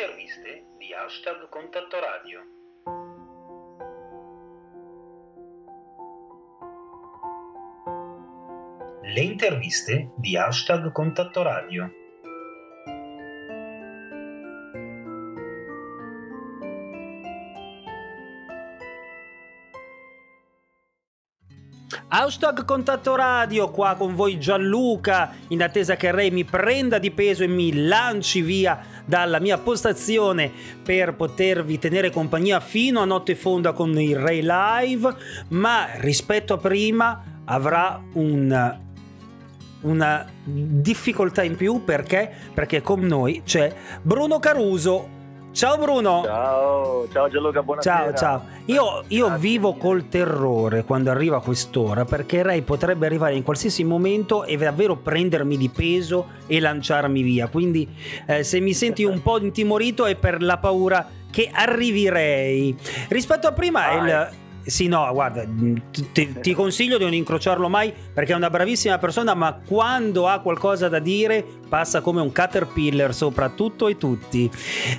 interviste di hashtag Contatto Radio. Le interviste di hashtag Contatto Radio. Hashtag Contatto Radio, qua con voi Gianluca, in attesa che Ray mi prenda di peso e mi lanci via dalla mia postazione per potervi tenere compagnia fino a notte fonda con il Ray Live, ma rispetto a prima avrà un, una difficoltà in più perché? Perché con noi c'è Bruno Caruso Ciao Bruno. Ciao, ciao Gianluca, buonasera. Ciao, ciao. Io, io vivo col terrore quando arriva quest'ora perché Ray potrebbe arrivare in qualsiasi momento e davvero prendermi di peso e lanciarmi via. Quindi eh, se mi senti un po' intimorito è per la paura che arrivi Ray. Rispetto a prima, ah, il, sì, no, guarda, ti, ti, consiglio di non incrociarlo mai perché è una bravissima persona, ma quando ha qualcosa da dire passa come un caterpillar sopra tutto e tutti.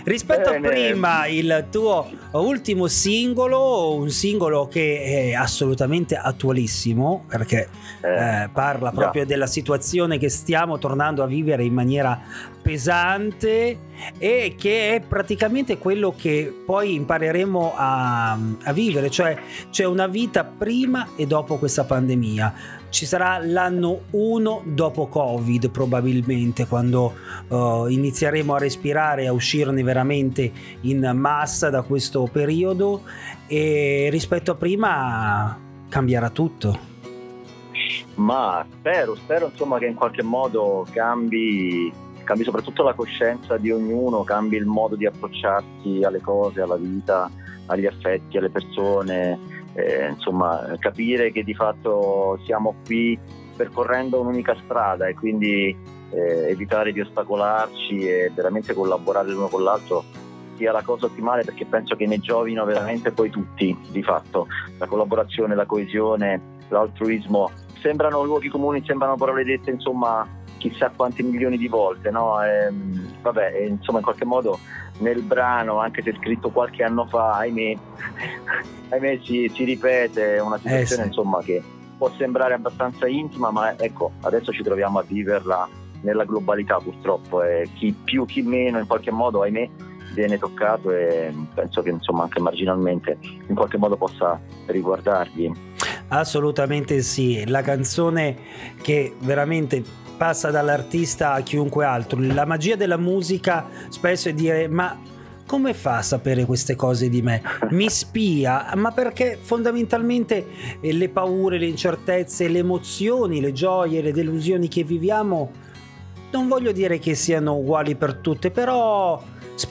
Rispetto Bene. a prima, il tuo ultimo singolo, un singolo che è assolutamente attualissimo perché eh, eh, parla proprio yeah. della situazione che stiamo tornando a vivere in maniera pesante e che è praticamente quello che poi impareremo a, a vivere, cioè c'è una vita prima e dopo questa pandemia ci sarà l'anno 1 dopo Covid probabilmente quando uh, inizieremo a respirare, a uscirne veramente in massa da questo periodo e rispetto a prima cambierà tutto. Ma spero, spero insomma che in qualche modo cambi, cambi soprattutto la coscienza di ognuno, cambi il modo di approcciarsi alle cose, alla vita, agli affetti, alle persone eh, insomma, capire che di fatto siamo qui percorrendo un'unica strada e quindi eh, evitare di ostacolarci e veramente collaborare l'uno con l'altro sia la cosa ottimale perché penso che ne giovino veramente poi tutti di fatto la collaborazione, la coesione, l'altruismo sembrano luoghi comuni, sembrano parole dette insomma chissà quanti milioni di volte no? e, ehm, vabbè insomma in qualche modo nel brano, anche se scritto qualche anno fa, ahimè, ahimè si, si, ripete una situazione eh sì. insomma, che può sembrare abbastanza intima, ma ecco, adesso ci troviamo a viverla nella globalità purtroppo e chi più, chi meno, in qualche modo, ahimè, viene toccato e penso che insomma anche marginalmente in qualche modo possa riguardarvi. Assolutamente sì, la canzone che veramente passa dall'artista a chiunque altro. La magia della musica spesso è dire ma come fa a sapere queste cose di me? Mi spia, ma perché fondamentalmente eh, le paure, le incertezze, le emozioni, le gioie, le delusioni che viviamo, non voglio dire che siano uguali per tutte, però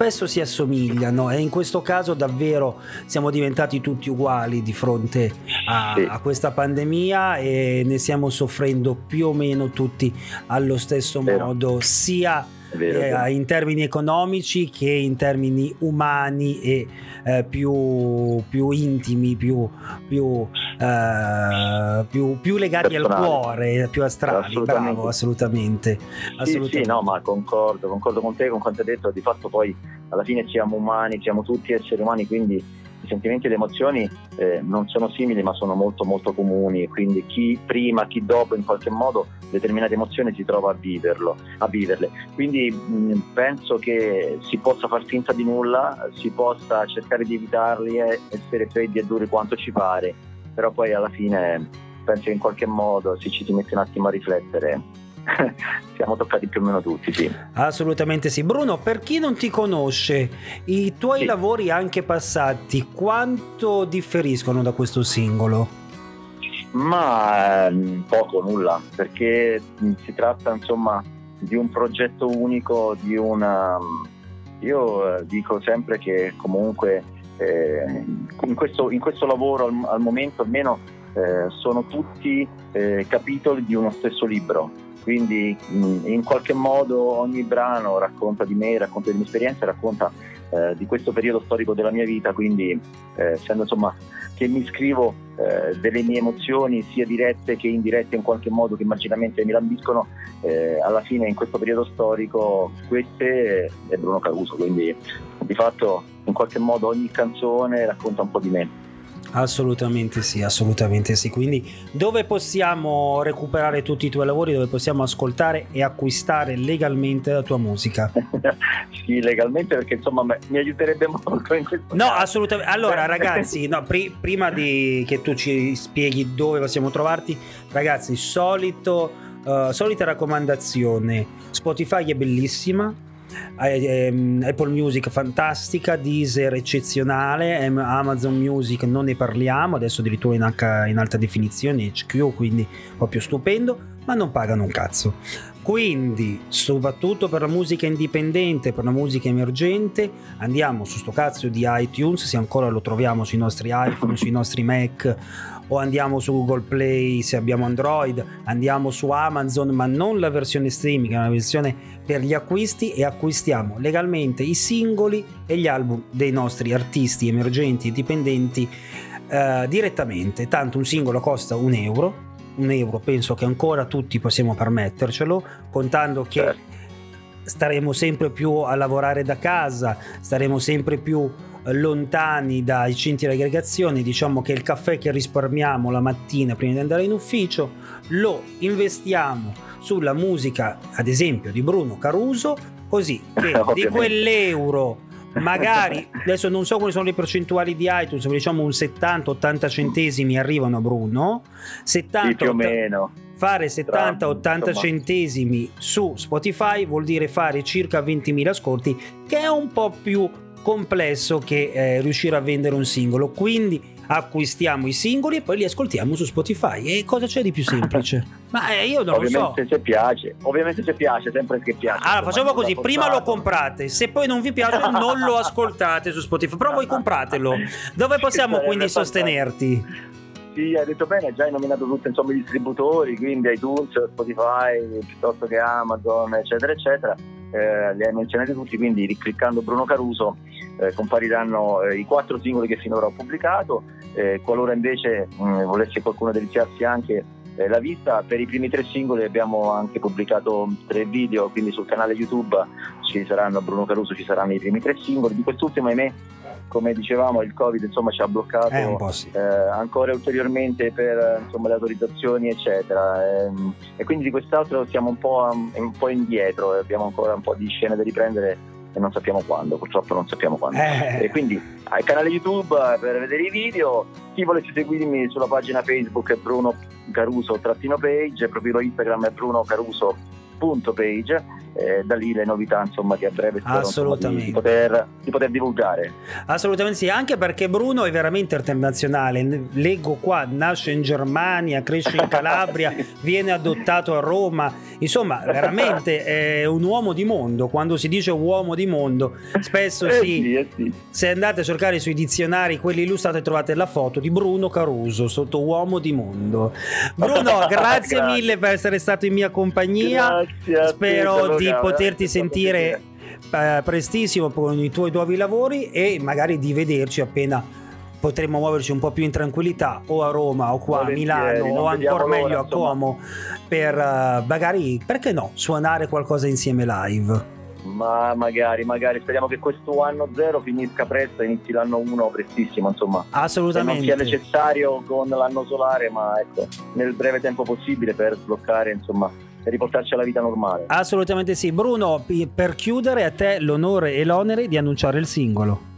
spesso si assomigliano e in questo caso davvero siamo diventati tutti uguali di fronte a, sì. a questa pandemia e ne stiamo soffrendo più o meno tutti allo stesso modo, sia Vero, eh, in termini economici che in termini umani e eh, più, più, intimi, più, più, eh, più legati Personale. al cuore, più astrali. Assolutamente. Bravo, assolutamente. assolutamente. Sì, sì, no, ma concordo, concordo con te, con quanto hai detto, di fatto poi alla fine siamo umani, siamo tutti esseri umani, quindi i sentimenti e le emozioni eh, non sono simili ma sono molto molto comuni, quindi chi prima, chi dopo in qualche modo determinate emozioni si trova a, viverlo, a viverle. Quindi mh, penso che si possa far finta di nulla, si possa cercare di evitarli e essere freddi e duri quanto ci pare, però poi alla fine penso che in qualche modo se ci si mette un attimo a riflettere siamo toccati più o meno tutti, sì. Assolutamente sì. Bruno, per chi non ti conosce, i tuoi sì. lavori anche passati, quanto differiscono da questo singolo? Ma eh, poco, nulla, perché si tratta insomma di un progetto unico, di una... Io eh, dico sempre che comunque eh, in, questo, in, questo, lavoro al, al momento almeno eh, sono tutti eh, capitoli di uno stesso libro quindi in qualche modo ogni brano racconta di me, racconta di mie esperienze, racconta eh, di questo periodo storico della mia vita, quindi eh, essendo insomma che mi scrivo eh, delle mie emozioni sia dirette che indirette in qualche modo che marginalmente mi lambiscono, eh, alla fine in questo periodo storico queste è Bruno Caruso, quindi di fatto in qualche modo ogni canzone racconta un po' di me. Assolutamente sì, assolutamente sì. Quindi dove possiamo recuperare tutti i tuoi lavori, dove possiamo ascoltare e acquistare legalmente la tua musica? sì, legalmente perché insomma mi aiuterebbe molto in questo No, caso. assolutamente. Allora ragazzi, no, pri- prima di che tu ci spieghi dove possiamo trovarti, ragazzi, solito... Uh, solita raccomandazione Spotify è bellissima Apple Music fantastica, Deezer eccezionale, Amazon Music non ne parliamo, adesso addirittura in, H, in alta definizione, HQ, quindi proprio stupendo, ma non pagano un cazzo. Quindi, soprattutto per la musica indipendente, per la musica emergente, andiamo su sto cazzo di iTunes, se ancora lo troviamo sui nostri iPhone, sui nostri Mac o andiamo su Google Play se abbiamo Android, andiamo su Amazon, ma non la versione streaming, è una versione per gli acquisti e acquistiamo legalmente i singoli e gli album dei nostri artisti emergenti e dipendenti eh, direttamente. Tanto un singolo costa un euro, un euro penso che ancora tutti possiamo permettercelo, contando che certo. staremo sempre più a lavorare da casa, staremo sempre più lontani dai centri di aggregazione, diciamo che il caffè che risparmiamo la mattina prima di andare in ufficio lo investiamo sulla musica, ad esempio, di Bruno Caruso, così che di quell'euro magari adesso non so quali sono le percentuali di iTunes, ma diciamo un 70-80 centesimi arrivano a Bruno, 70 sì, più o meno. Fare 70-80 centesimi su Spotify vuol dire fare circa 20.000 ascolti, che è un po' più complesso che eh, riuscire a vendere un singolo. Quindi acquistiamo i singoli e poi li ascoltiamo su Spotify. E cosa c'è di più semplice? Ma eh, io non ovviamente lo so. se piace, ovviamente se piace, sempre che piace. Allora, facciamo così: prima lo comprate, se poi non vi piace, non lo ascoltate su Spotify. Però voi compratelo. Dove possiamo quindi sostenerti? Sì, hai detto bene, già hai nominato tutti insomma, i distributori, quindi iTunes, Spotify, piuttosto che Amazon, eccetera, eccetera eh, li hai menzionati tutti, quindi cliccando Bruno Caruso eh, compariranno eh, i quattro singoli che finora ho pubblicato, eh, qualora invece mh, mm, volesse qualcuno deliziarsi anche eh, la vista, per i primi tre singoli abbiamo anche pubblicato tre video, quindi sul canale YouTube ci saranno Bruno Caruso, ci saranno i primi tre singoli, di quest'ultimo ahimè come dicevamo il covid insomma ci ha bloccato eh, sì. eh, ancora ulteriormente per insomma, le autorizzazioni eccetera e, ehm, e, quindi di quest'altro siamo un po', un po', indietro abbiamo ancora un po' di scene da riprendere e non sappiamo quando purtroppo non sappiamo quando eh. e quindi al canale youtube per vedere i video chi volesse seguirmi sulla pagina facebook è Bruno Caruso trattino page profilo instagram è Bruno Caruso punto page eh, da lì le novità insomma che a breve spero di, poter, di, poter, divulgare. Assolutamente sì, anche perché Bruno è veramente internazionale, leggo qua, nasce in Germania, cresce in Calabria, sì. viene adottato a Roma, insomma veramente è un uomo di mondo, quando si dice uomo di mondo spesso eh si, sì, eh sì. se andate a cercare sui dizionari quelli illustrati trovate la foto di Bruno Caruso sotto uomo di mondo. Bruno, grazie, grazie. mille per essere stato in mia compagnia, grazie spero di poterti sentire eh, prestissimo con i tuoi nuovi lavori e magari di vederci appena potremo muoverci un po' più in tranquillità o a Roma o qua a Milano o ancora meglio a Como per uh, magari, perché no, suonare qualcosa insieme live. Ma magari, magari speriamo che questo anno zero finisca presto e inizi l'anno uno prestissimo, insomma. Assolutamente. Se non sia necessario con l'anno solare, ma ecco, nel breve tempo possibile per sbloccare, insomma, e riportarci alla vita normale. Assolutamente sì. Bruno, per chiudere a te l'onore e l'onere di annunciare il singolo.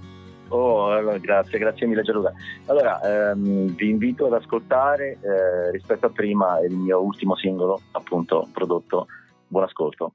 Oh, grazie, grazie mille Gianluca. Allora, ehm, vi invito ad ascoltare eh, rispetto a prima il mio ultimo singolo, appunto prodotto. Buon ascolto.